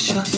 еще